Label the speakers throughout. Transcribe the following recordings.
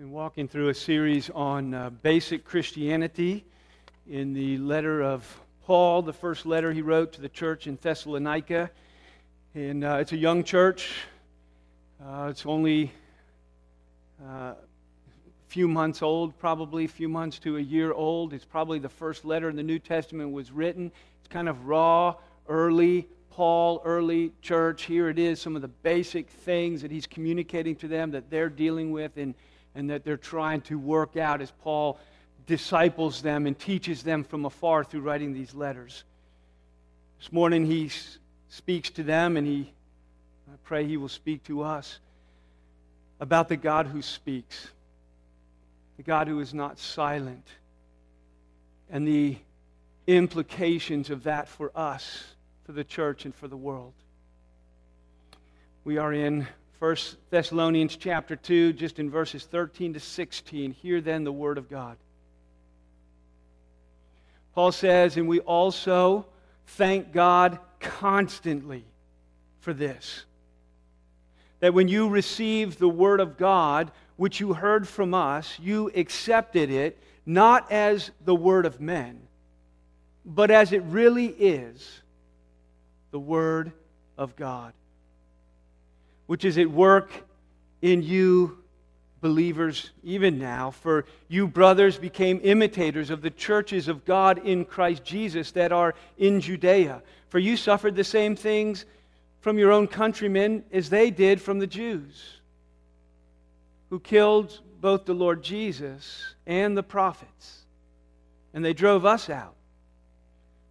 Speaker 1: been walking through a series on uh, basic Christianity in the letter of Paul, the first letter he wrote to the church in Thessalonica. And uh, it's a young church, uh, it's only uh, a few months old, probably a few months to a year old. It's probably the first letter in the New Testament was written. It's kind of raw, early, Paul, early church. Here it is, some of the basic things that he's communicating to them that they're dealing with in and that they're trying to work out as Paul disciples them and teaches them from afar through writing these letters. This morning he speaks to them, and he, I pray he will speak to us about the God who speaks, the God who is not silent, and the implications of that for us, for the church, and for the world. We are in 1 Thessalonians chapter 2, just in verses 13 to 16. Hear then the word of God. Paul says, And we also thank God constantly for this. That when you received the word of God, which you heard from us, you accepted it not as the word of men, but as it really is the word of God which is at work in you believers even now. For you, brothers, became imitators of the churches of God in Christ Jesus that are in Judea. For you suffered the same things from your own countrymen as they did from the Jews, who killed both the Lord Jesus and the prophets. And they drove us out.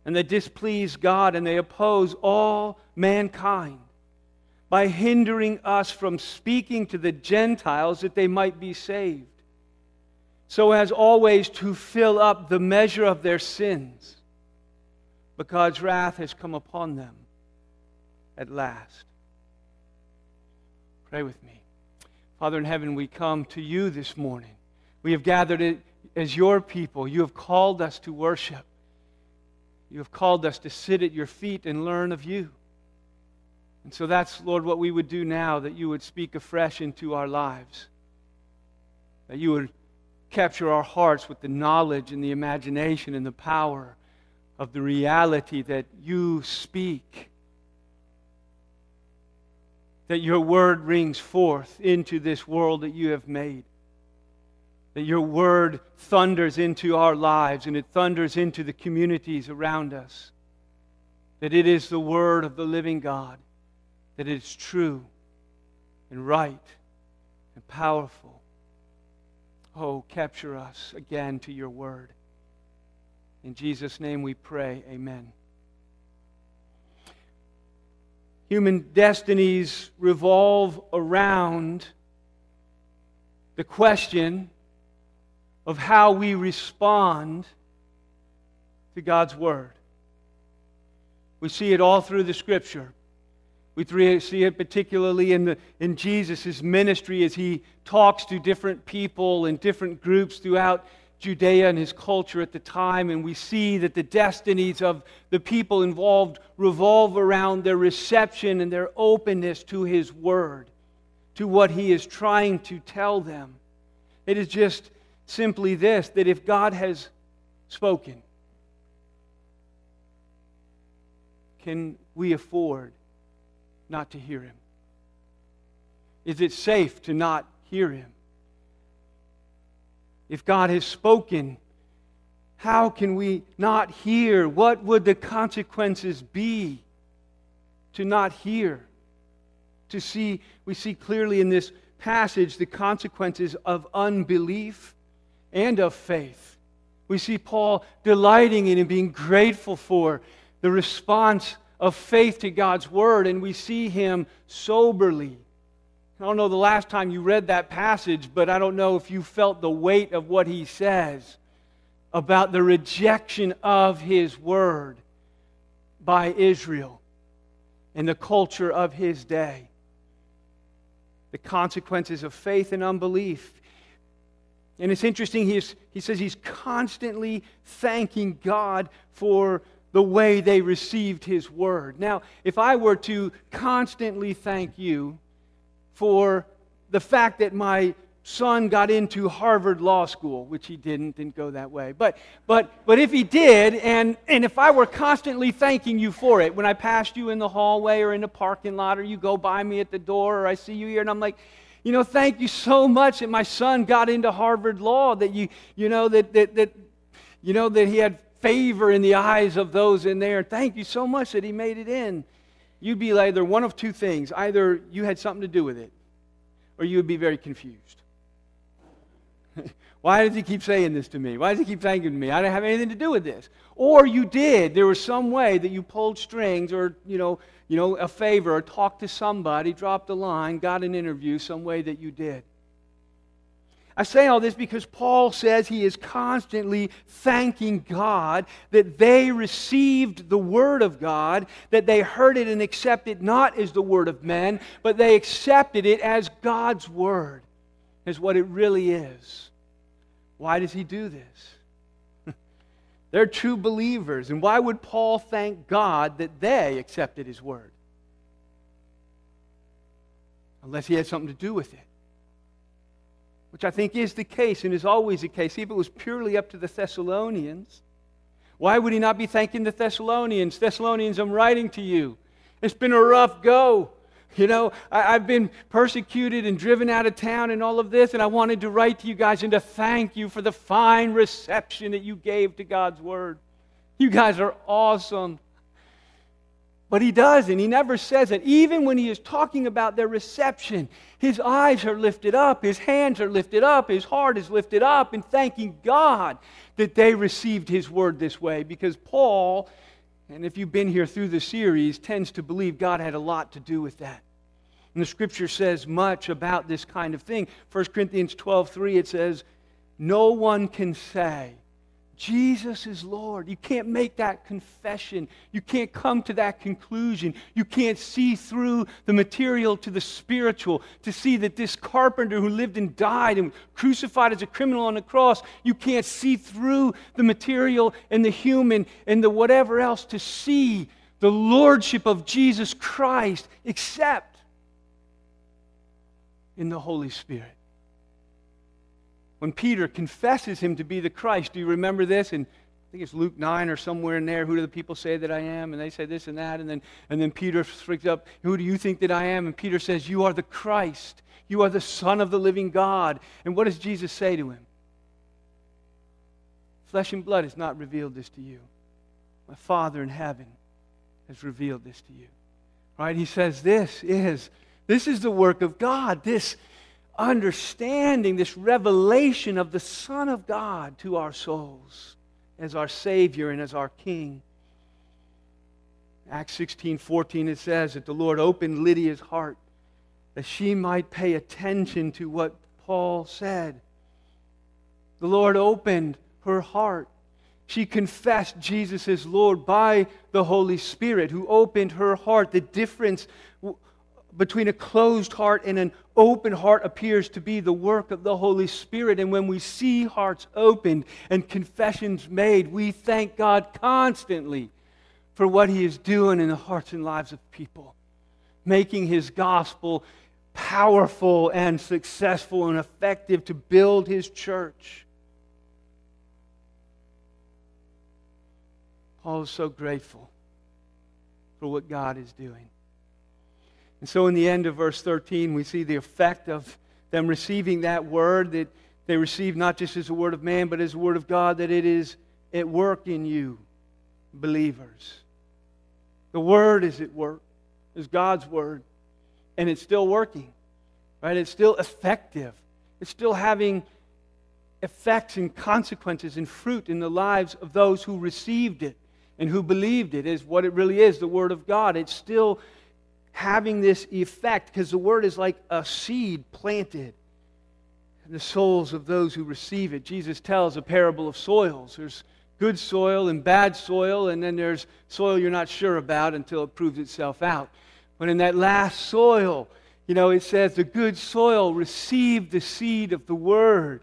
Speaker 1: And they displease God and they oppose all mankind by hindering us from speaking to the Gentiles that they might be saved, so as always to fill up the measure of their sins, because wrath has come upon them at last. Pray with me. Father in heaven, we come to you this morning. We have gathered as your people. You have called us to worship. You have called us to sit at your feet and learn of you. And so that's, Lord, what we would do now, that you would speak afresh into our lives, that you would capture our hearts with the knowledge and the imagination and the power of the reality that you speak. That your word rings forth into this world that you have made. That your word thunders into our lives and it thunders into the communities around us. That it is the word of the living God that it is true and right and powerful. Oh, capture us again to your word. In Jesus' name we pray. Amen. Human destinies revolve around the question of how we respond to God's Word. We see it all through the Scripture. We see it particularly in, the, in Jesus' ministry as he talks to different people and different groups throughout Judea and his culture at the time. And we see that the destinies of the people involved revolve around their reception and their openness to his word, to what he is trying to tell them. It is just simply this that if God has spoken, can we afford not to hear him? Is it safe to not hear him? If God has spoken, how can we not hear? What would the consequences be to not hear? To see, we see clearly in this passage the consequences of unbelief and of faith. We see Paul delighting in and being grateful for the response of faith to God's word, and we see him soberly. I don't know the last time you read that passage, but I don't know if you felt the weight of what he says about the rejection of his word by Israel and the culture of his day. The consequences of faith and unbelief. And it's interesting, he, is, he says he's constantly thanking God for the way they received his word. Now, if I were to constantly thank you for the fact that my son got into Harvard Law School, which he didn't, didn't go that way. But, but, but if he did, and, and if I were constantly thanking you for it, when I passed you in the hallway or in the parking lot, or you go by me at the door, or I see you here, and I'm like, you know, thank you so much that my son got into Harvard Law, that you, you know, that, that, that, you know, that he had favor in the eyes of those in there. Thank you so much that he made it in. You'd be either one of two things. Either you had something to do with it, or you would be very confused. Why does he keep saying this to me? Why does he keep thanking me? I don't have anything to do with this. Or you did. There was some way that you pulled strings or, you know, you know, a favor or talked to somebody, dropped a line, got an interview, some way that you did. I say all this because Paul says he is constantly thanking God that they received the Word of God, that they heard it and accepted not as the Word of men, but they accepted it as God's Word, as what it really is. Why does he do this? They're true believers. And why would Paul thank God that they accepted his word? Unless he had something to do with it. Which I think is the case and is always the case. If it was purely up to the Thessalonians, why would he not be thanking the Thessalonians? Thessalonians, I'm writing to you. It's been a rough go. You know, I, have been persecuted and driven out of town and all of this, and I wanted to write to you guys and to thank you for the fine reception that you gave to God's Word. You guys are awesome. But he doesn't. He never says it. Even when he is talking about their reception, his eyes are lifted up, his hands are lifted up, his heart is lifted up in thanking God that they received his word this way. Because Paul and if you've been here through the series, tends to believe God had a lot to do with that. And the scripture says much about this kind of thing. 1 Corinthians 12 3, it says, No one can say, Jesus is Lord. You can't make that confession. You can't come to that conclusion. You can't see through the material to the spiritual to see that this carpenter who lived and died and crucified as a criminal on the cross, you can't see through the material and the human and the whatever else to see the lordship of Jesus Christ except in the Holy Spirit when Peter confesses him to be the Christ. Do you remember this? And I think it's Luke 9 or somewhere in there. Who do the people say that I am? And they say this and that. And then, and then Peter freaks up. Who do you think that I am? And Peter says, You are the Christ. You are the Son of the living God. And what does Jesus say to him? Flesh and blood has not revealed this to you. My Father in heaven has revealed this to you. Right? He says, This is, this is the work of God. This understanding, this revelation of the Son of God to our souls as our Savior and as our King. Acts 16 14, it says that the Lord opened Lydia's heart that she might pay attention to what Paul said. The Lord opened her heart. She confessed Jesus as Lord by the Holy Spirit, who opened her heart. The difference between a closed heart and an open heart appears to be the work of the Holy Spirit. And when we see hearts opened and confessions made, we thank God constantly for what He is doing in the hearts and lives of people, making His gospel powerful and successful and effective to build His church. Paul is so grateful for what God is doing. And so, in the end of verse 13, we see the effect of them receiving that word that they receive not just as a word of man, but as a word of God, that it is at work in you, believers. The word is at work, is God's word, and it's still working, right? It's still effective, it's still having effects and consequences and fruit in the lives of those who received it and who believed it is what it really is the word of God. It's still having this effect because the word is like a seed planted in the souls of those who receive it. Jesus tells a parable of soils. There's good soil and bad soil, and then there's soil you're not sure about until it proves itself out. But in that last soil, you know, it says the good soil received the seed of the word.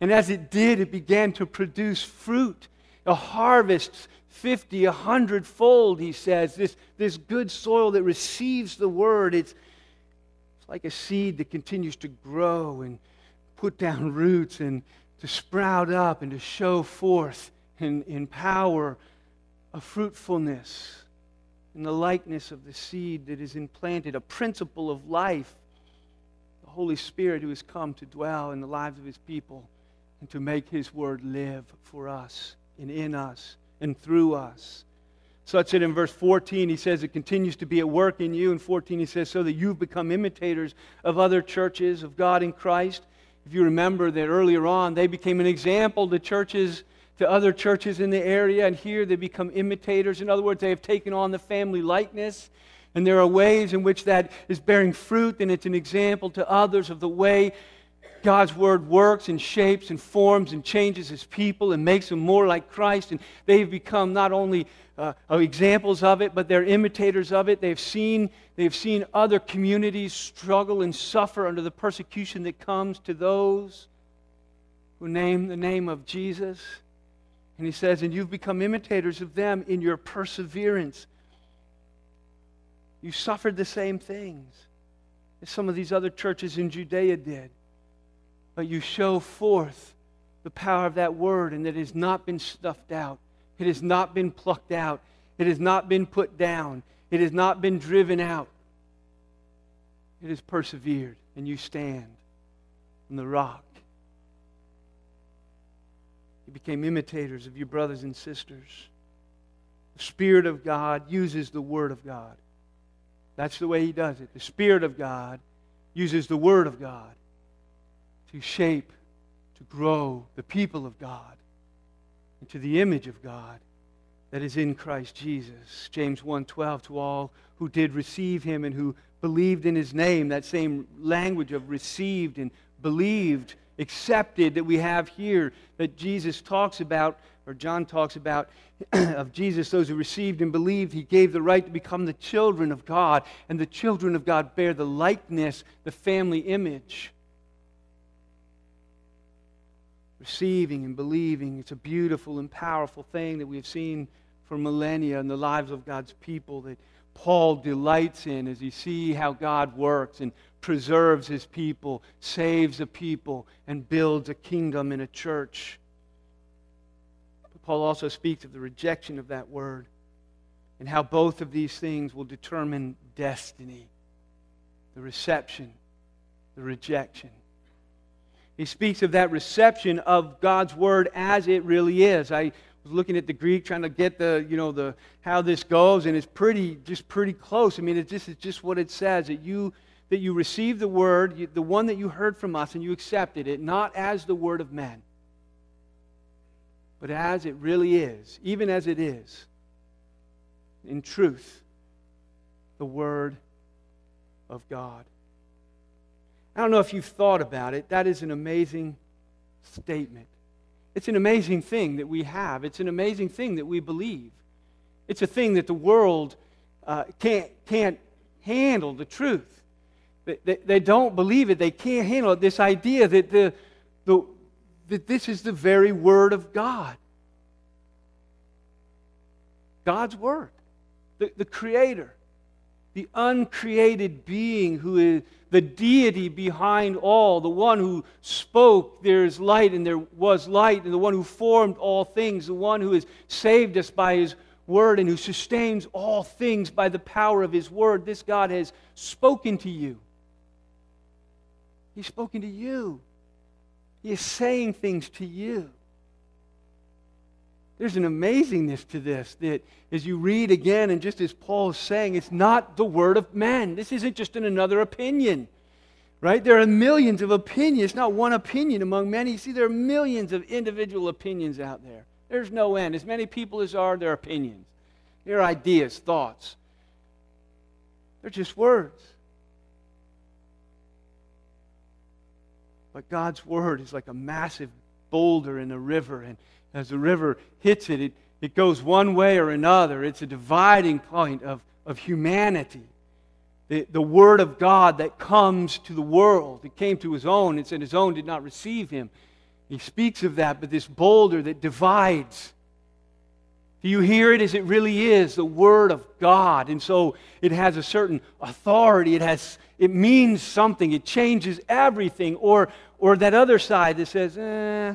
Speaker 1: And as it did, it began to produce fruit, a harvest 50, a hundredfold, he says. This, this good soil that receives the word, it's, it's like a seed that continues to grow and put down roots and to sprout up and to show forth in, in power a fruitfulness in the likeness of the seed that is implanted, a principle of life. The Holy Spirit who has come to dwell in the lives of his people and to make his word live for us and in us and through us. Such that in verse 14 he says it continues to be at work in you. In 14 he says, so that you've become imitators of other churches of God in Christ. If you remember that earlier on, they became an example to churches to other churches in the area, and here they become imitators. In other words, they have taken on the family likeness. And there are ways in which that is bearing fruit, and it's an example to others of the way God's word works and shapes and forms and changes his people and makes them more like Christ. And they've become not only uh, examples of it, but they're imitators of it. They've seen, they've seen other communities struggle and suffer under the persecution that comes to those who name the name of Jesus. And he says, And you've become imitators of them in your perseverance. You suffered the same things as some of these other churches in Judea did. But you show forth the power of that word, and that it has not been stuffed out, it has not been plucked out, it has not been put down, it has not been driven out. It has persevered, and you stand on the rock you became imitators of your brothers and sisters. The Spirit of God uses the Word of God. That's the way He does it. The Spirit of God uses the Word of God to shape, to grow the people of God into the image of God that is in Christ Jesus. James 1:12 to all who did receive him and who believed in his name, that same language of received and believed accepted that we have here that Jesus talks about, or John talks about, of Jesus, those who received and believed, he gave the right to become the children of God. And the children of God bear the likeness, the family image. Receiving and believing, it's a beautiful and powerful thing that we have seen for millennia in the lives of God's people that Paul delights in as he sees how God works and preserves his people, saves a people, and builds a kingdom in a church. But Paul also speaks of the rejection of that word and how both of these things will determine destiny the reception, the rejection. He speaks of that reception of God's word as it really is. I was looking at the Greek, trying to get the, you know, the how this goes, and it's pretty, just pretty close. I mean, it's just, it's just what it says that you that you received the word, the one that you heard from us, and you accepted it, not as the word of men, but as it really is, even as it is, in truth, the word of God. I don't know if you've thought about it. That is an amazing statement. It's an amazing thing that we have. It's an amazing thing that we believe. It's a thing that the world uh, can't, can't handle the truth. They, they, they, don't believe it. They can't handle it. This idea that, the, the, that this is the very Word of God. God's Word. The, the Creator. The uncreated being who is the deity behind all. The one who spoke, there is light and there was light. And the one who formed all things. The one who has saved us by His Word and who sustains all things by the power of His Word. This God has spoken to you. He's spoken to you. He is saying things to you. There's an amazingness to this that as you read again, and just as Paul is saying, it's not the word of men. This isn't just in another opinion, right? There are millions of opinions, it's not one opinion among many. See, there are millions of individual opinions out there. There's no end. As many people as are, their opinions, their ideas, thoughts. They're just words. But God's word is like a massive boulder in a river. And as the river hits it, it, it goes one way or another. It's a dividing point of, of humanity. The, the word of God that comes to the world. It came to his own, and his own did not receive him. He speaks of that, but this boulder that divides. Do you hear it as it really is, the Word of God? And so it has a certain authority, it has, it means something, it changes everything. Or, or that other side that says, eh,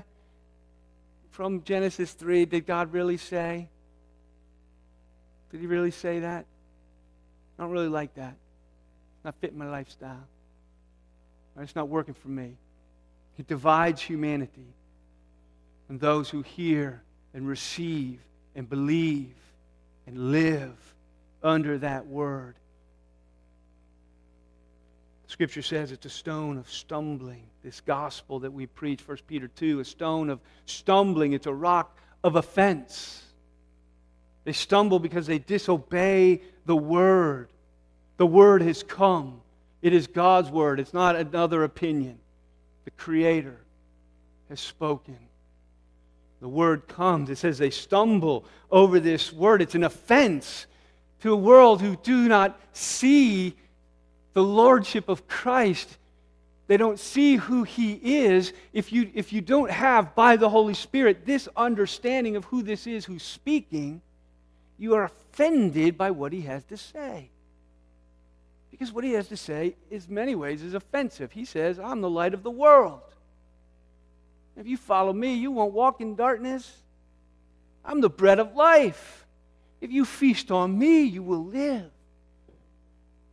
Speaker 1: from Genesis 3, did God really say? Did he really say that? I don't really like that. It's not fitting my lifestyle. It's not working for me. It divides humanity. And those who hear and receive and believe and live under that word. Scripture says it's a stone of stumbling. This gospel that we preach, 1 Peter 2, a stone of stumbling. It's a rock of offense. They stumble because they disobey the word. The word has come. It is God's word, it's not another opinion. The Creator has spoken. The word comes. It says they stumble over this word. It's an offense to a world who do not see the lordship of Christ. They don't see who he is. If you, if you don't have, by the Holy Spirit, this understanding of who this is who's speaking, you are offended by what he has to say. Because what he has to say, in many ways, is offensive. He says, I'm the light of the world. If you follow me, you won't walk in darkness. I'm the bread of life. If you feast on me, you will live.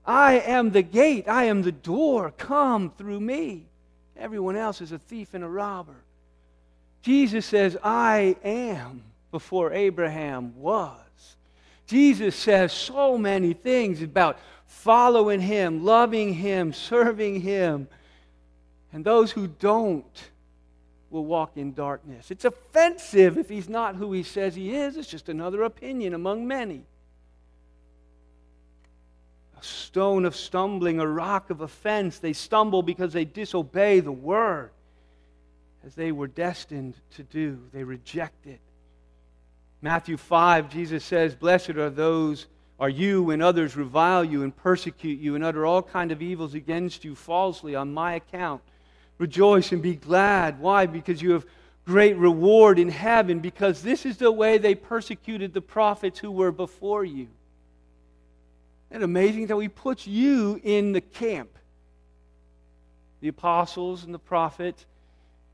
Speaker 1: I am the gate. I am the door. Come through me. Everyone else is a thief and a robber. Jesus says, I am before Abraham was. Jesus says so many things about following him, loving him, serving him. And those who don't will walk in darkness. It's offensive if he's not who he says he is. It's just another opinion among many. Stone of stumbling, a rock of offense. They stumble because they disobey the word as they were destined to do. They reject it. Matthew 5, Jesus says, Blessed are those are you when others revile you and persecute you and utter all kind of evils against you falsely on my account. Rejoice and be glad. Why? Because you have great reward in heaven, because this is the way they persecuted the prophets who were before you. Isn't it amazing that He puts you in the camp? The apostles and the prophets,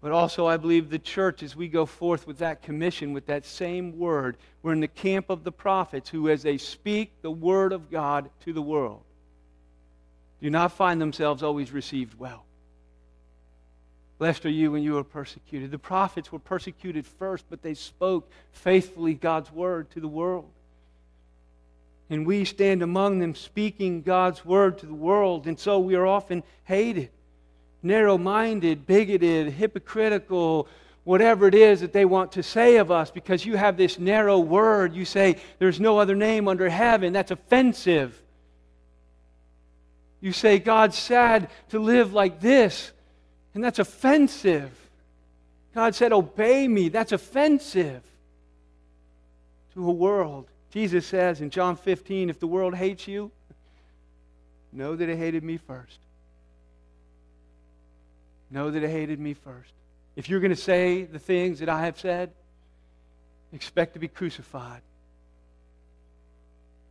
Speaker 1: but also, I believe, the church, as we go forth with that commission, with that same word, we're in the camp of the prophets who, as they speak the word of God to the world, do not find themselves always received well. Blessed are you when you are persecuted. The prophets were persecuted first, but they spoke faithfully God's word to the world. And we stand among them speaking God's word to the world, and so we are often hated, narrow minded, bigoted, hypocritical, whatever it is that they want to say of us because you have this narrow word. You say, There's no other name under heaven. That's offensive. You say, God's sad to live like this. And that's offensive. God said, Obey me. That's offensive to a world. Jesus says in John 15, If the world hates you, know that it hated me first. Know that it hated me first. If you're going to say the things that I have said, expect to be crucified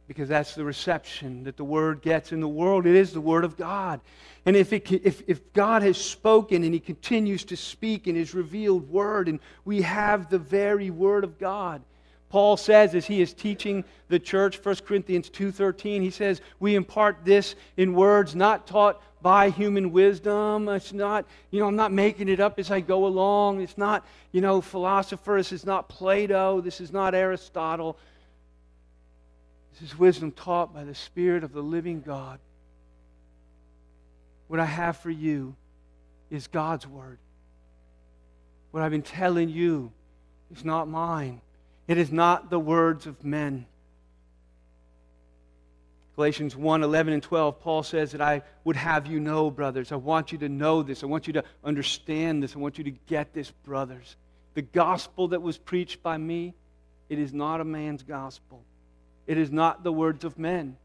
Speaker 1: because that's the reception that the word gets in the world. It is the word of God. And if, it, if, if God has spoken and he continues to speak in his revealed word, and we have the very word of God, Paul says as he is teaching the church, 1 Corinthians 2.13, he says, we impart this in words not taught by human wisdom. It's not, you know, I'm not making it up as I go along. It's not, you know, philosophers. It's not Plato. This is not Aristotle. This is wisdom taught by the Spirit of the living God. What I have for you is God's Word. What I've been telling you is not mine, it is not the words of men. Galatians 1 11 and 12, Paul says that I would have you know, brothers. I want you to know this. I want you to understand this. I want you to get this, brothers. The gospel that was preached by me, it is not a man's gospel. It is not the words of men.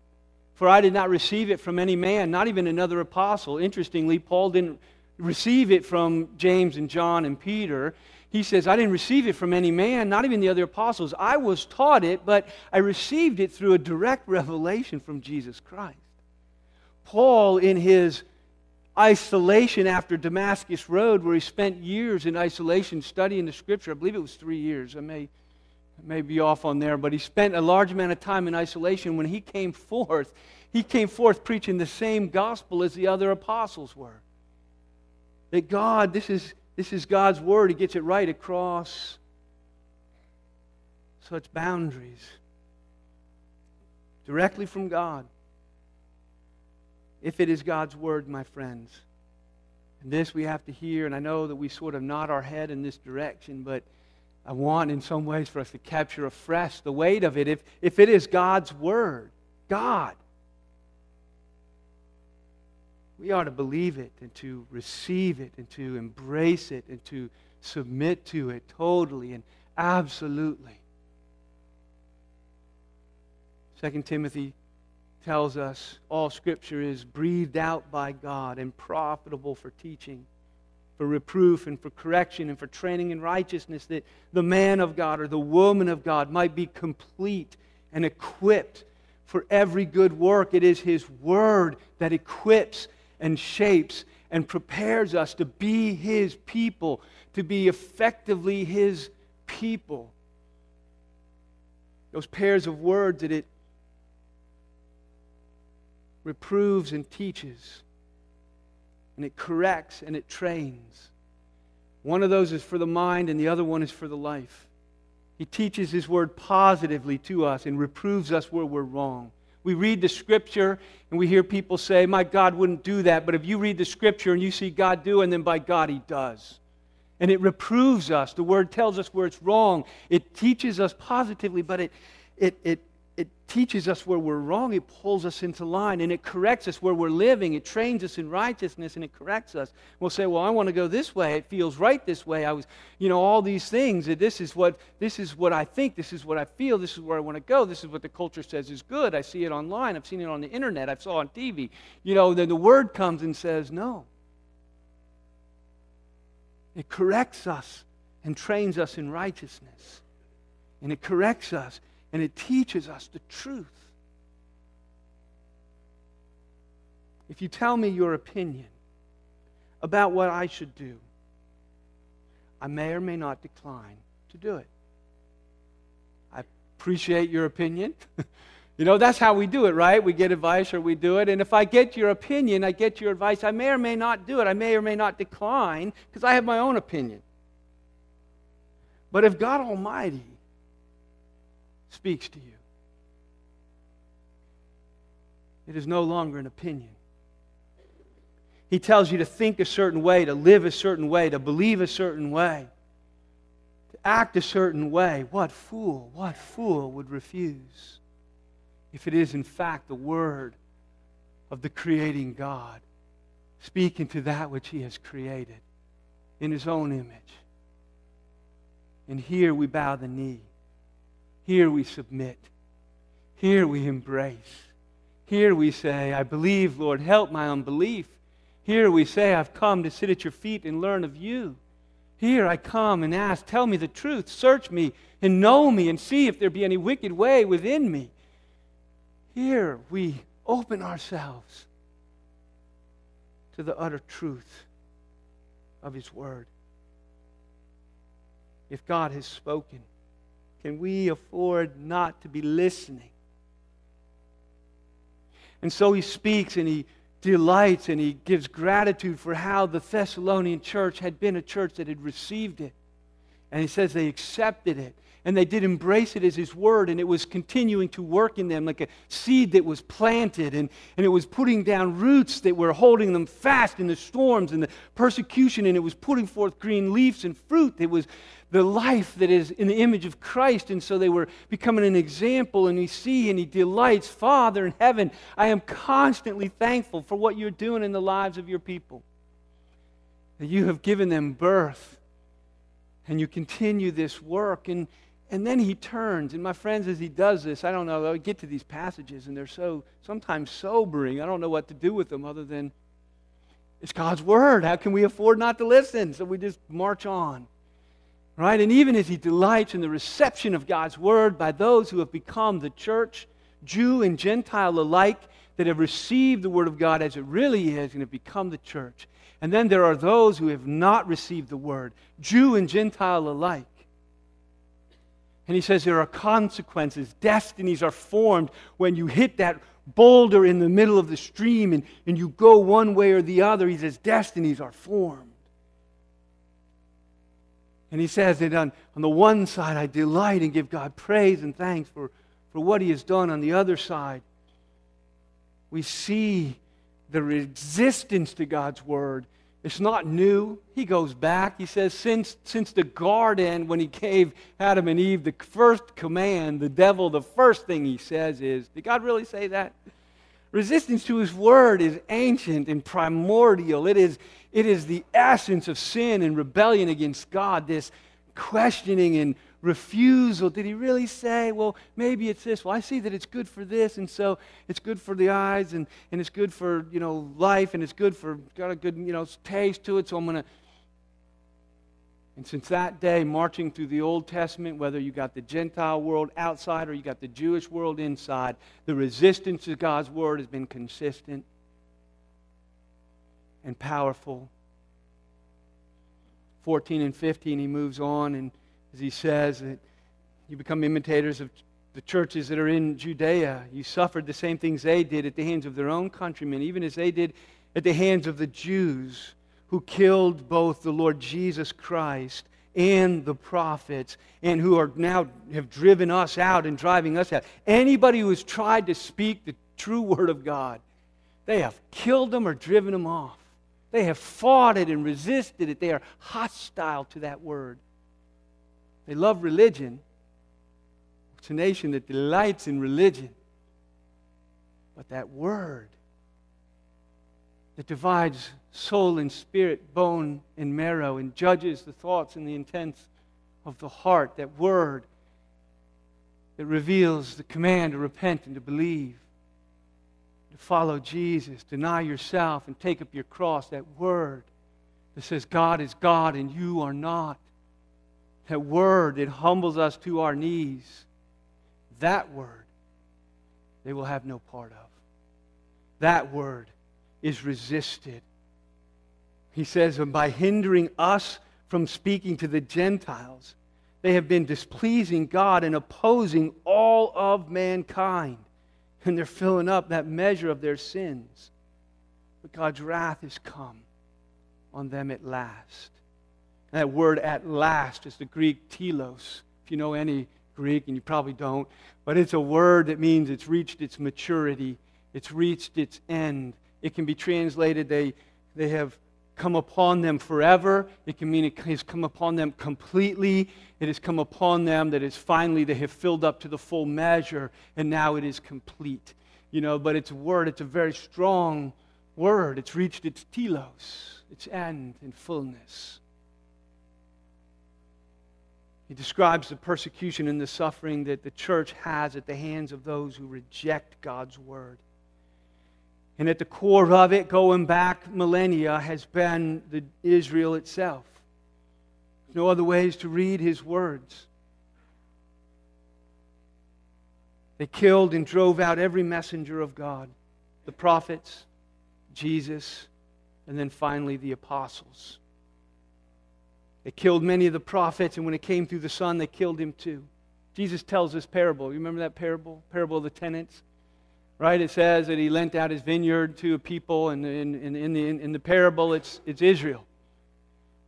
Speaker 1: For I did not receive it from any man, not even another apostle. Interestingly, Paul didn't receive it from James and John and Peter. He says, I didn't receive it from any man, not even the other apostles. I was taught it, but I received it through a direct revelation from Jesus Christ. Paul, in his isolation after Damascus Road, where he spent years in isolation studying the scripture, I believe it was three years. I may, may be off on there, but he spent a large amount of time in isolation. When he came forth, he came forth preaching the same gospel as the other apostles were. That God, this is, this is God's word. He gets it right across such boundaries directly from God. If it is God's word, my friends. And this we have to hear, and I know that we sort of nod our head in this direction, but I want in some ways for us to capture afresh the weight of it. If, if it is God's word, God, we ought to believe it and to receive it and to embrace it and to submit to it totally and absolutely. 2 Timothy tells us all Scripture is breathed out by God and profitable for teaching, for reproof, and for correction, and for training in righteousness, that the man of God or the woman of God might be complete and equipped for every good work. It is His Word that equips and shapes and prepares us to be His people, to be effectively His people. Those pairs of words that it reproves and teaches, and it corrects and it trains. One of those is for the mind, and the other one is for the life. He teaches His word positively to us and reproves us where we're wrong. We read the scripture and we hear people say, My God wouldn't do that. But if you read the scripture and you see God do, and then by God, He does. And it reproves us. The word tells us where it's wrong. It teaches us positively, but it, it, it it teaches us where we're wrong. It pulls us into line and it corrects us where we're living. It trains us in righteousness and it corrects us. We'll say, "Well, I want to go this way. It feels right this way. I was, you know, all these things. This is what this is what I think. This is what I feel. This is where I want to go. This is what the culture says is good. I see it online. I've seen it on the internet. I've saw it on TV. You know, then the word comes and says, "No." It corrects us and trains us in righteousness. And it corrects us and it teaches us the truth. If you tell me your opinion about what I should do, I may or may not decline to do it. I appreciate your opinion. you know, that's how we do it, right? We get advice or we do it. And if I get your opinion, I get your advice, I may or may not do it. I may or may not decline because I have my own opinion. But if God Almighty speaks to you. It is no longer an opinion. He tells you to think a certain way, to live a certain way, to believe a certain way, to act a certain way. What fool, what fool would refuse if it is, in fact, the word of the creating God speaking to that which He has created in His own image? And here we bow the knee. Here we submit. Here we embrace. Here we say, I believe, Lord, help my unbelief. Here we say, I've come to sit at your feet and learn of you. Here I come and ask, tell me the truth, search me and know me and see if there be any wicked way within me. Here we open ourselves to the utter truth of His Word. If God has spoken, can we afford not to be listening? And so he speaks and he delights and he gives gratitude for how the Thessalonian church had been a church that had received it. And he says they accepted it and they did embrace it as his word and it was continuing to work in them like a seed that was planted and, and it was putting down roots that were holding them fast in the storms and the persecution and it was putting forth green leaves and fruit it was the life that is in the image of Christ. And so they were becoming an example, and we see and he delights. Father in heaven, I am constantly thankful for what you're doing in the lives of your people. That you have given them birth, and you continue this work. And, and then he turns, and my friends, as he does this, I don't know, I get to these passages, and they're so sometimes sobering. I don't know what to do with them other than it's God's word. How can we afford not to listen? So we just march on. Right? And even as he delights in the reception of God's word by those who have become the church, Jew and Gentile alike, that have received the Word of God as it really is and have become the church. And then there are those who have not received the Word, Jew and Gentile alike. And he says there are consequences, destinies are formed when you hit that boulder in the middle of the stream and, and you go one way or the other. He says destinies are formed. And he says that on, on the one side, I delight and give God praise and thanks for, for what he has done. On the other side, we see the resistance to God's word. It's not new. He goes back. He says, since, since the garden, when he gave Adam and Eve the first command, the devil, the first thing he says is, Did God really say that? Resistance to his word is ancient and primordial. It is, it is the essence of sin and rebellion against God, this questioning and refusal. Did he really say, well, maybe it's this? Well, I see that it's good for this, and so it's good for the eyes, and, and it's good for, you know, life, and it's good for, got a good, you know, taste to it, so I'm going to. And since that day, marching through the Old Testament, whether you got the Gentile world outside or you got the Jewish world inside, the resistance to God's word has been consistent and powerful. 14 and 15, he moves on and as he says, that you become imitators of the churches that are in Judea. You suffered the same things they did at the hands of their own countrymen, even as they did at the hands of the Jews who killed both the Lord Jesus Christ and the prophets, and who are now have driven us out and driving us out. Anybody who has tried to speak the true word of God, they have killed them or driven them off. They have fought it and resisted it. They are hostile to that word. They love religion. It's a nation that delights in religion. But that word that divides soul and spirit, bone and marrow, and judges the thoughts and the intents of the heart, that word that reveals the command to repent and to believe, to follow Jesus, deny yourself and take up your cross, that word that says God is God and you are not that word that humbles us to our knees, that word they will have no part of. That word is resisted. He says, and by hindering us from speaking to the Gentiles, they have been displeasing God and opposing all of mankind. And they're filling up that measure of their sins. But God's wrath has come on them at last. That word at last is the Greek telos. If you know any Greek, and you probably don't, but it's a word that means it's reached its maturity, it's reached its end. It can be translated, they, they have come upon them forever. It can mean it has come upon them completely. It has come upon them that is finally they have filled up to the full measure, and now it is complete. You know, but it's a word, it's a very strong word. It's reached its telos, its end and fullness. He describes the persecution and the suffering that the church has at the hands of those who reject God's word. And at the core of it, going back millennia, has been the Israel itself. There's no other ways to read his words. They killed and drove out every messenger of God the prophets, Jesus, and then finally the apostles. They killed many of the prophets, and when it came through the Son, they killed him too. Jesus tells this parable. You remember that parable? Parable of the tenants? Right? It says that he lent out his vineyard to a people, and in, in, in, the, in the parable, it's, it's Israel.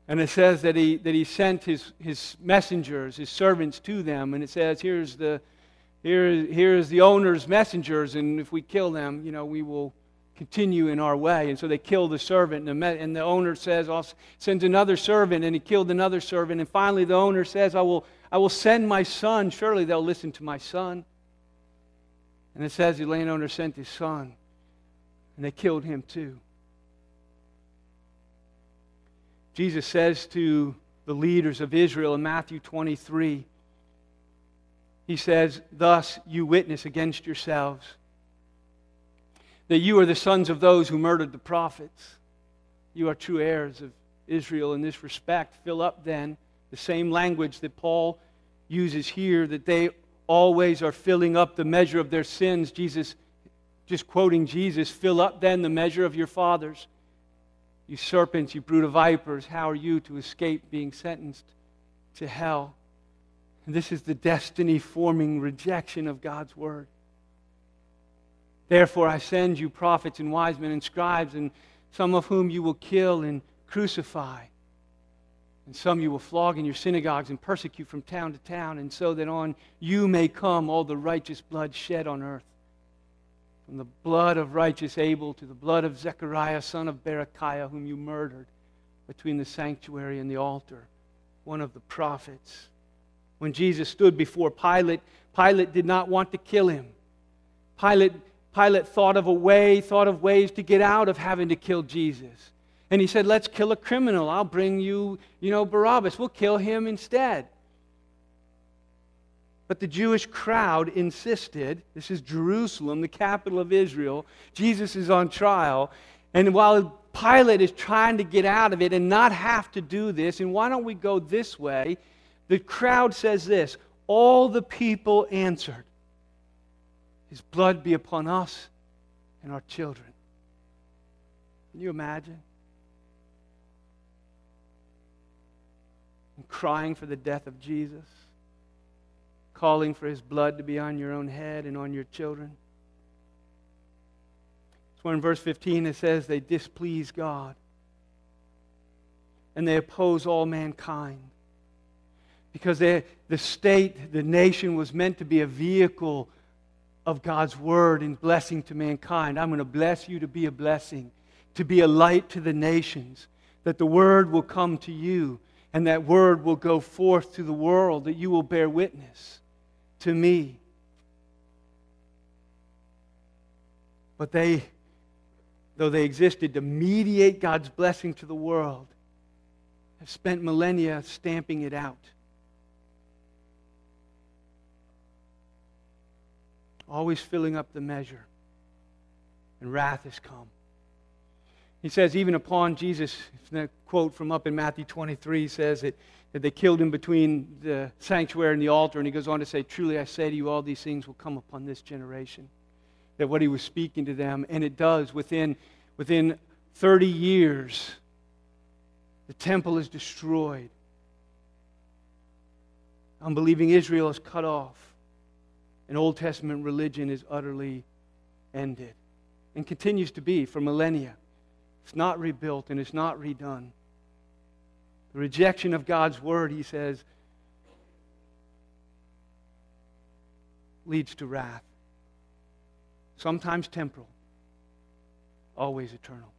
Speaker 1: And it says that he, that he sent his, his messengers, his servants to them, and it says, here's the, here, here's the owner's messengers, and if we kill them, you know, we will continue in our way. And so they kill the servant, and the, and the owner says, I'll sends another servant, and he killed another servant. And finally, the owner says, I will, I will send my son. Surely they'll listen to my son. And it says the landowner sent his son, and they killed him too. Jesus says to the leaders of Israel in Matthew 23, He says, Thus you witness against yourselves that you are the sons of those who murdered the prophets. You are true heirs of Israel in this respect. Fill up then the same language that Paul uses here, that they always are filling up the measure of their sins. Jesus just quoting Jesus, fill up then the measure of your fathers. You serpents, you brood of vipers, how are you to escape being sentenced to hell? And this is the destiny forming rejection of God's word. Therefore, I send you prophets and wise men and scribes, and some of whom you will kill and crucify. And some you will flog in your synagogues and persecute from town to town, and so that on you may come all the righteous blood shed on earth. From the blood of righteous Abel to the blood of Zechariah, son of Berechiah, whom you murdered between the sanctuary and the altar, one of the prophets. When Jesus stood before Pilate, Pilate did not want to kill him. Pilate Pilate thought of a way, thought of ways to get out of having to kill Jesus. And he said, Let's kill a criminal. I'll bring you, you know, Barabbas. We'll kill him instead. But the Jewish crowd insisted this is Jerusalem, the capital of Israel. Jesus is on trial. And while Pilate is trying to get out of it and not have to do this, and why don't we go this way? The crowd says this All the people answered, his blood be upon us and our children. Can you imagine? And crying for the death of Jesus, calling for his blood to be on your own head and on your children. So in verse 15 it says they displease God and they oppose all mankind. Because they, the state, the nation was meant to be a vehicle of God's word and blessing to mankind. I'm going to bless you to be a blessing, to be a light to the nations, that the word will come to you and that word will go forth to the world, that you will bear witness to me. But they, though they existed to mediate God's blessing to the world, have spent millennia stamping it out. Always filling up the measure. And wrath has come. He says, even upon Jesus, the quote from up in Matthew 23 says that, that they killed him between the sanctuary and the altar. And he goes on to say, Truly I say to you, all these things will come upon this generation. That what he was speaking to them, and it does, within, within 30 years, the temple is destroyed. Unbelieving Israel is cut off and Old Testament religion is utterly ended and continues to be for millennia. It's not rebuilt and it's not redone. The rejection of God's word, he says, leads to wrath. Sometimes temporal, always eternal.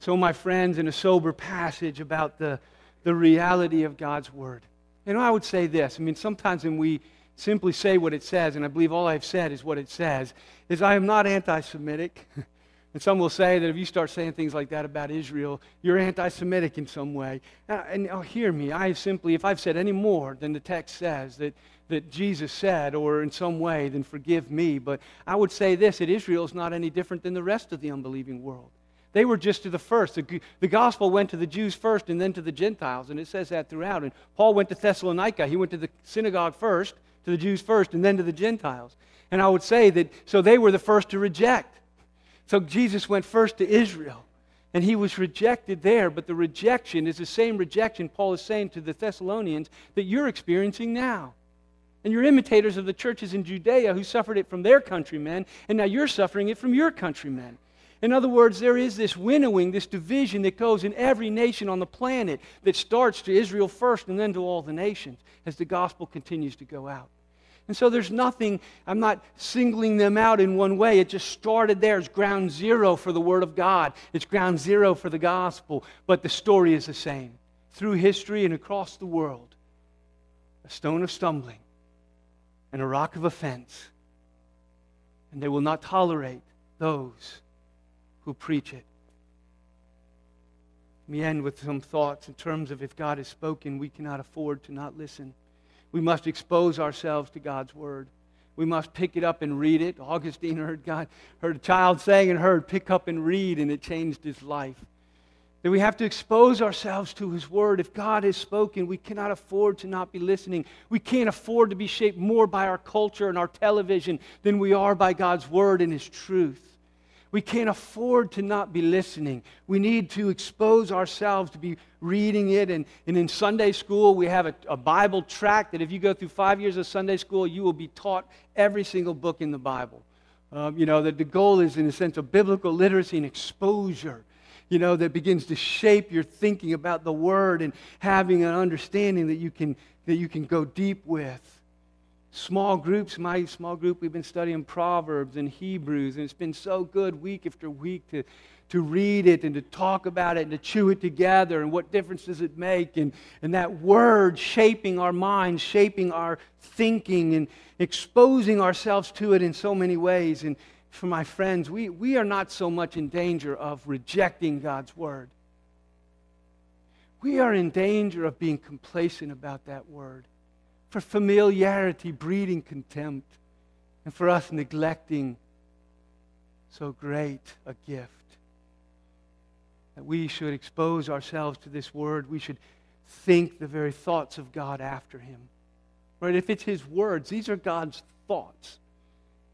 Speaker 1: So, my friends, in a sober passage about the, the reality of God's word, know, I would say this. I mean, sometimes when we simply say what it says, and I believe all I've said is what it says, is I am not anti Semitic. and some will say that if you start saying things like that about Israel, you're anti Semitic in some way. Uh, and oh, hear me. I simply, if I've said any more than the text says that, that Jesus said, or in some way, then forgive me. But I would say this that Israel is not any different than the rest of the unbelieving world. They were just to the first. The, the, gospel went to the Jews first and then to the Gentiles, and it says that throughout. And Paul went to Thessalonica. He went to the synagogue first, to the Jews first, and then to the Gentiles. And I would say that, so they were the first to reject. So Jesus went first to Israel, and he was rejected there. But the rejection is the same rejection Paul is saying to the Thessalonians that you're experiencing now. And you're imitators of the churches in Judea who suffered it from their countrymen, and now you're suffering it from your countrymen. In other words, there is this winnowing, this division that goes in every nation on the planet that starts to Israel first and then to all the nations as the gospel continues to go out. And so there's nothing, I'm not singling them out in one way. It just started there. It's ground zero for the Word of God, it's ground zero for the gospel. But the story is the same. Through history and across the world, a stone of stumbling and a rock of offense. And they will not tolerate those who preach it. Let me end with some thoughts in terms of if God has spoken, we cannot afford to not listen. We must expose ourselves to God's word. We must pick it up and read it. Augustine heard God, heard a child saying and heard, pick up and read, and it changed his life. That we have to expose ourselves to His Word. If God has spoken, we cannot afford to not be listening. We can't afford to be shaped more by our culture and our television than we are by God's Word and His truth. We can't afford to not be listening. We need to expose ourselves to be reading it. And, and in Sunday school, we have a, a Bible track that if you go through five years of Sunday school, you will be taught every single book in the Bible. Um, you know, that the goal is, in a sense, of biblical literacy and exposure, you know, that begins to shape your thinking about the Word and having an understanding that you can, that you can go deep with small groups, my small group, we've been studying Proverbs and Hebrews, and it's been so good week after week to, to read it and to talk about it and to chew it together and what difference does it make and, and that word shaping our minds, shaping our thinking and exposing ourselves to it in so many ways. And for my friends, we, we are not so much in danger of rejecting God's word. We are in danger of being complacent about that word for familiarity breeding contempt, and for us neglecting so great a gift. That we should expose ourselves to this word. We should think the very thoughts of God after him. Right? If it's his words, these are God's thoughts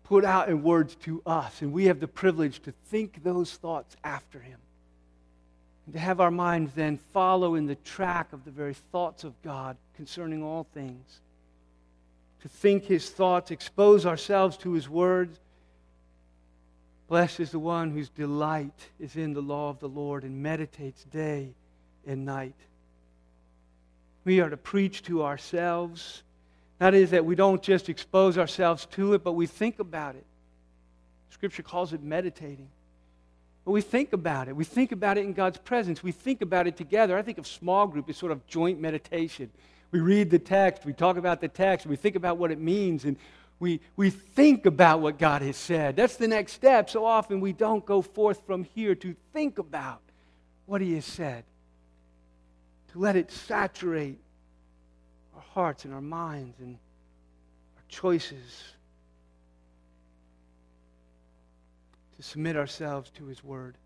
Speaker 1: put out in words to us, and we have the privilege to think those thoughts after him. And to have our minds then follow in the track of the very thoughts of God concerning all things to think his thoughts, expose ourselves to his words. Blessed is the one whose delight is in the law of the Lord and meditates day and night. We are to preach to ourselves. That is, that we don't just expose ourselves to it, but we think about it. Scripture calls it meditating. But we think about it. We think about it in God's presence. We think about it together. I think of small group as sort of joint meditation. We read the text, we talk about the text, we think about what it means, and we, we think about what God has said. That's the next step. So often we don't go forth from here to think about what He has said, to let it saturate our hearts and our minds and our choices, to submit ourselves to His Word.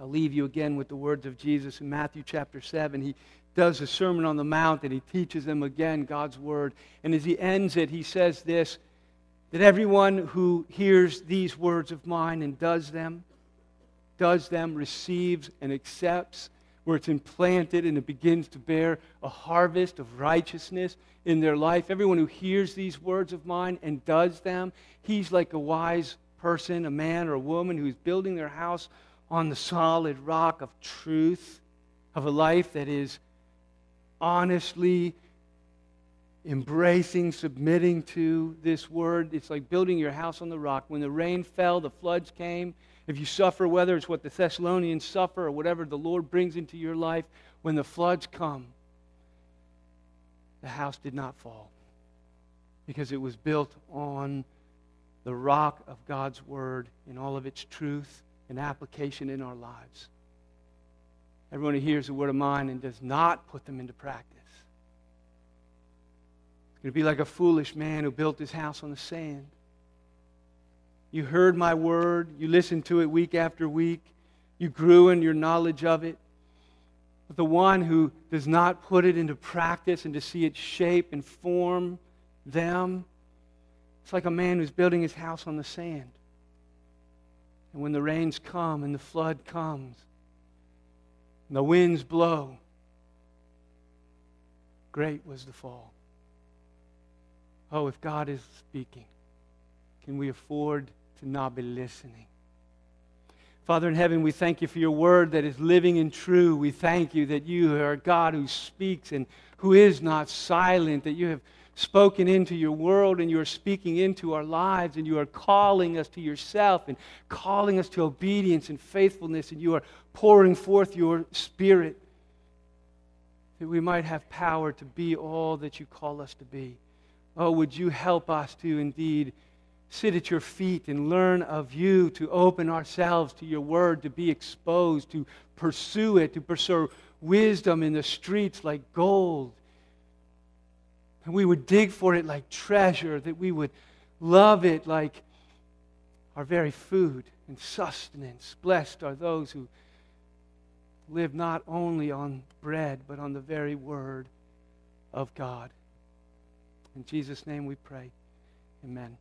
Speaker 1: I'll leave you again with the words of Jesus in Matthew chapter 7. He does the Sermon on the Mount and he teaches them again God's Word. And as he ends it, he says this that everyone who hears these words of mine and does them, does them, receives and accepts, where it's implanted and it begins to bear a harvest of righteousness in their life. Everyone who hears these words of mine and does them, he's like a wise person, a man or a woman who's building their house on the solid rock of truth, of a life that is honestly embracing, submitting to this word. It's like building your house on the rock. When the rain fell, the floods came. If you suffer, whether it's what the Thessalonians suffer or whatever the Lord brings into your life, when the floods come, the house did not fall because it was built on the rock of God's word in all of its truth and application in our lives. Everyone who hears the word of mine and does not put them into practice. It's going to be like a foolish man who built his house on the sand. You heard my word, you listened to it week after week, you grew in your knowledge of it. But the one who does not put it into practice and to see it shape and form them, it's like a man who's building his house on the sand. And when the rains come and the flood comes, and the winds blow. Great was the fall. Oh, if God is speaking, can we afford to not be listening? Father in heaven, we thank you for your word that is living and true. We thank you that you are a God who speaks and who is not silent, that you have spoken into your world and you are speaking into our lives and you are calling us to yourself and calling us to obedience and faithfulness and you are pouring forth your spirit that we might have power to be all that you call us to be. Oh, would you help us to indeed sit at your feet and learn of you, to open ourselves to your word, to be exposed, to pursue it, to pursue wisdom in the streets like gold and we would dig for it like treasure, that we would love it like our very food and sustenance. Blessed are those who live not only on bread, but on the very word of God. In Jesus' name we pray. Amen.